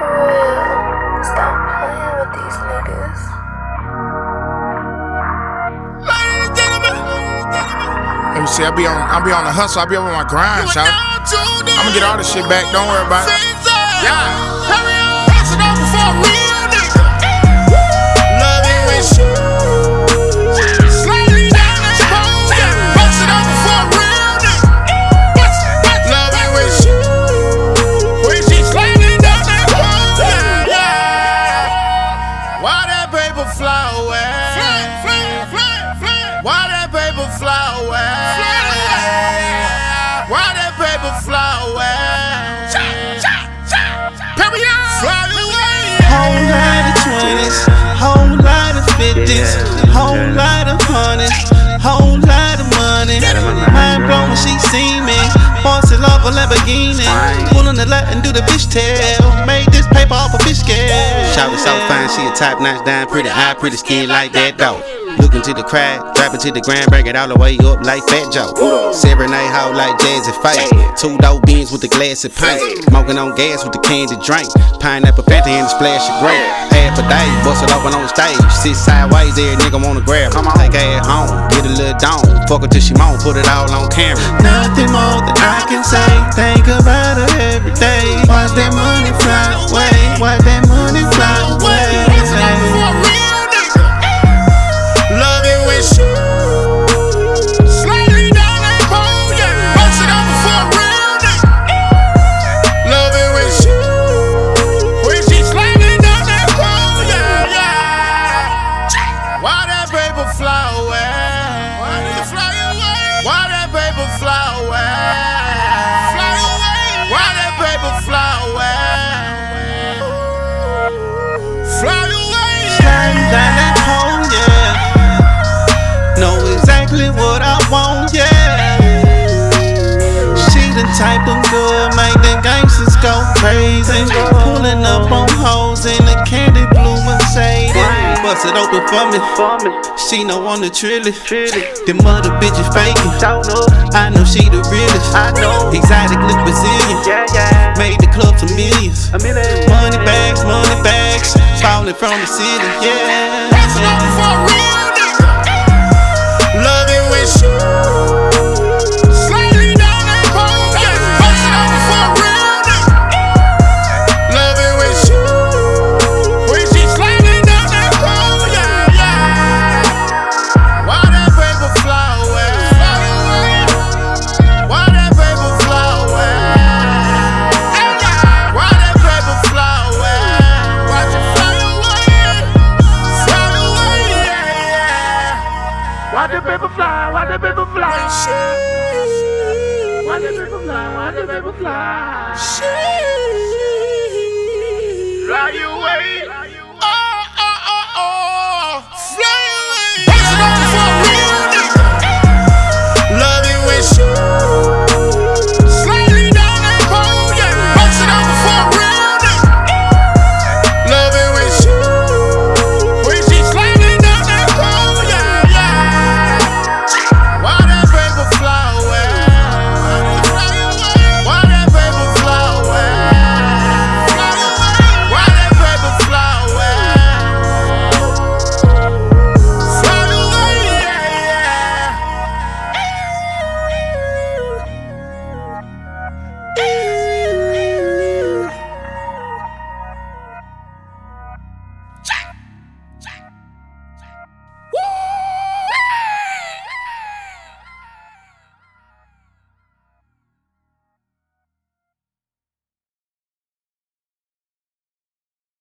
For real. Stop playing with these niggas. Let me see, I'll be on I'll be on the hustle, I'll be over my grind, shout. I'ma get all this shit back, don't worry about it. Yeah. Love paper fly away? Fly away. Whole lot of twenties, whole lot of fifties, whole lot of hundreds, whole lot of money. Mind blown when she see me. Boss it love a Lamborghini. Pulling the lot and do the fishtail. Made this paper off a fish scale. Shout so fine, she a top notch down, pretty eye, pretty skin like that dog. Looking to the crowd, it to the ground, bring it all the way up like Fat Joe. Serenade hoe like Jazze Pha. Two dope beans with the glass of paint. Smoking on gas with the candy drink. Pineapple Fanta and a splash of grape. Half a day, bust it open on stage. Sit sideways, every nigga wanna grab her. Take her home, get a little down. Fuck her till she moan, put it all on camera. Nothing more than I can say. Fly away. Sliding down that hole, yeah. Know exactly what I want, yeah. She the type of girl make the gangsters go crazy. Pulling up on hoes in a candy blue Mercedes. Bust it open for me. She know I'm the trillest. Them other bitches faking. I know she the realest. Exotic look Brazilian. Made the club to millions. From the ceiling, yeah. the people fly? Why the people fly? Why the people fly? Why the people fly? Fly away.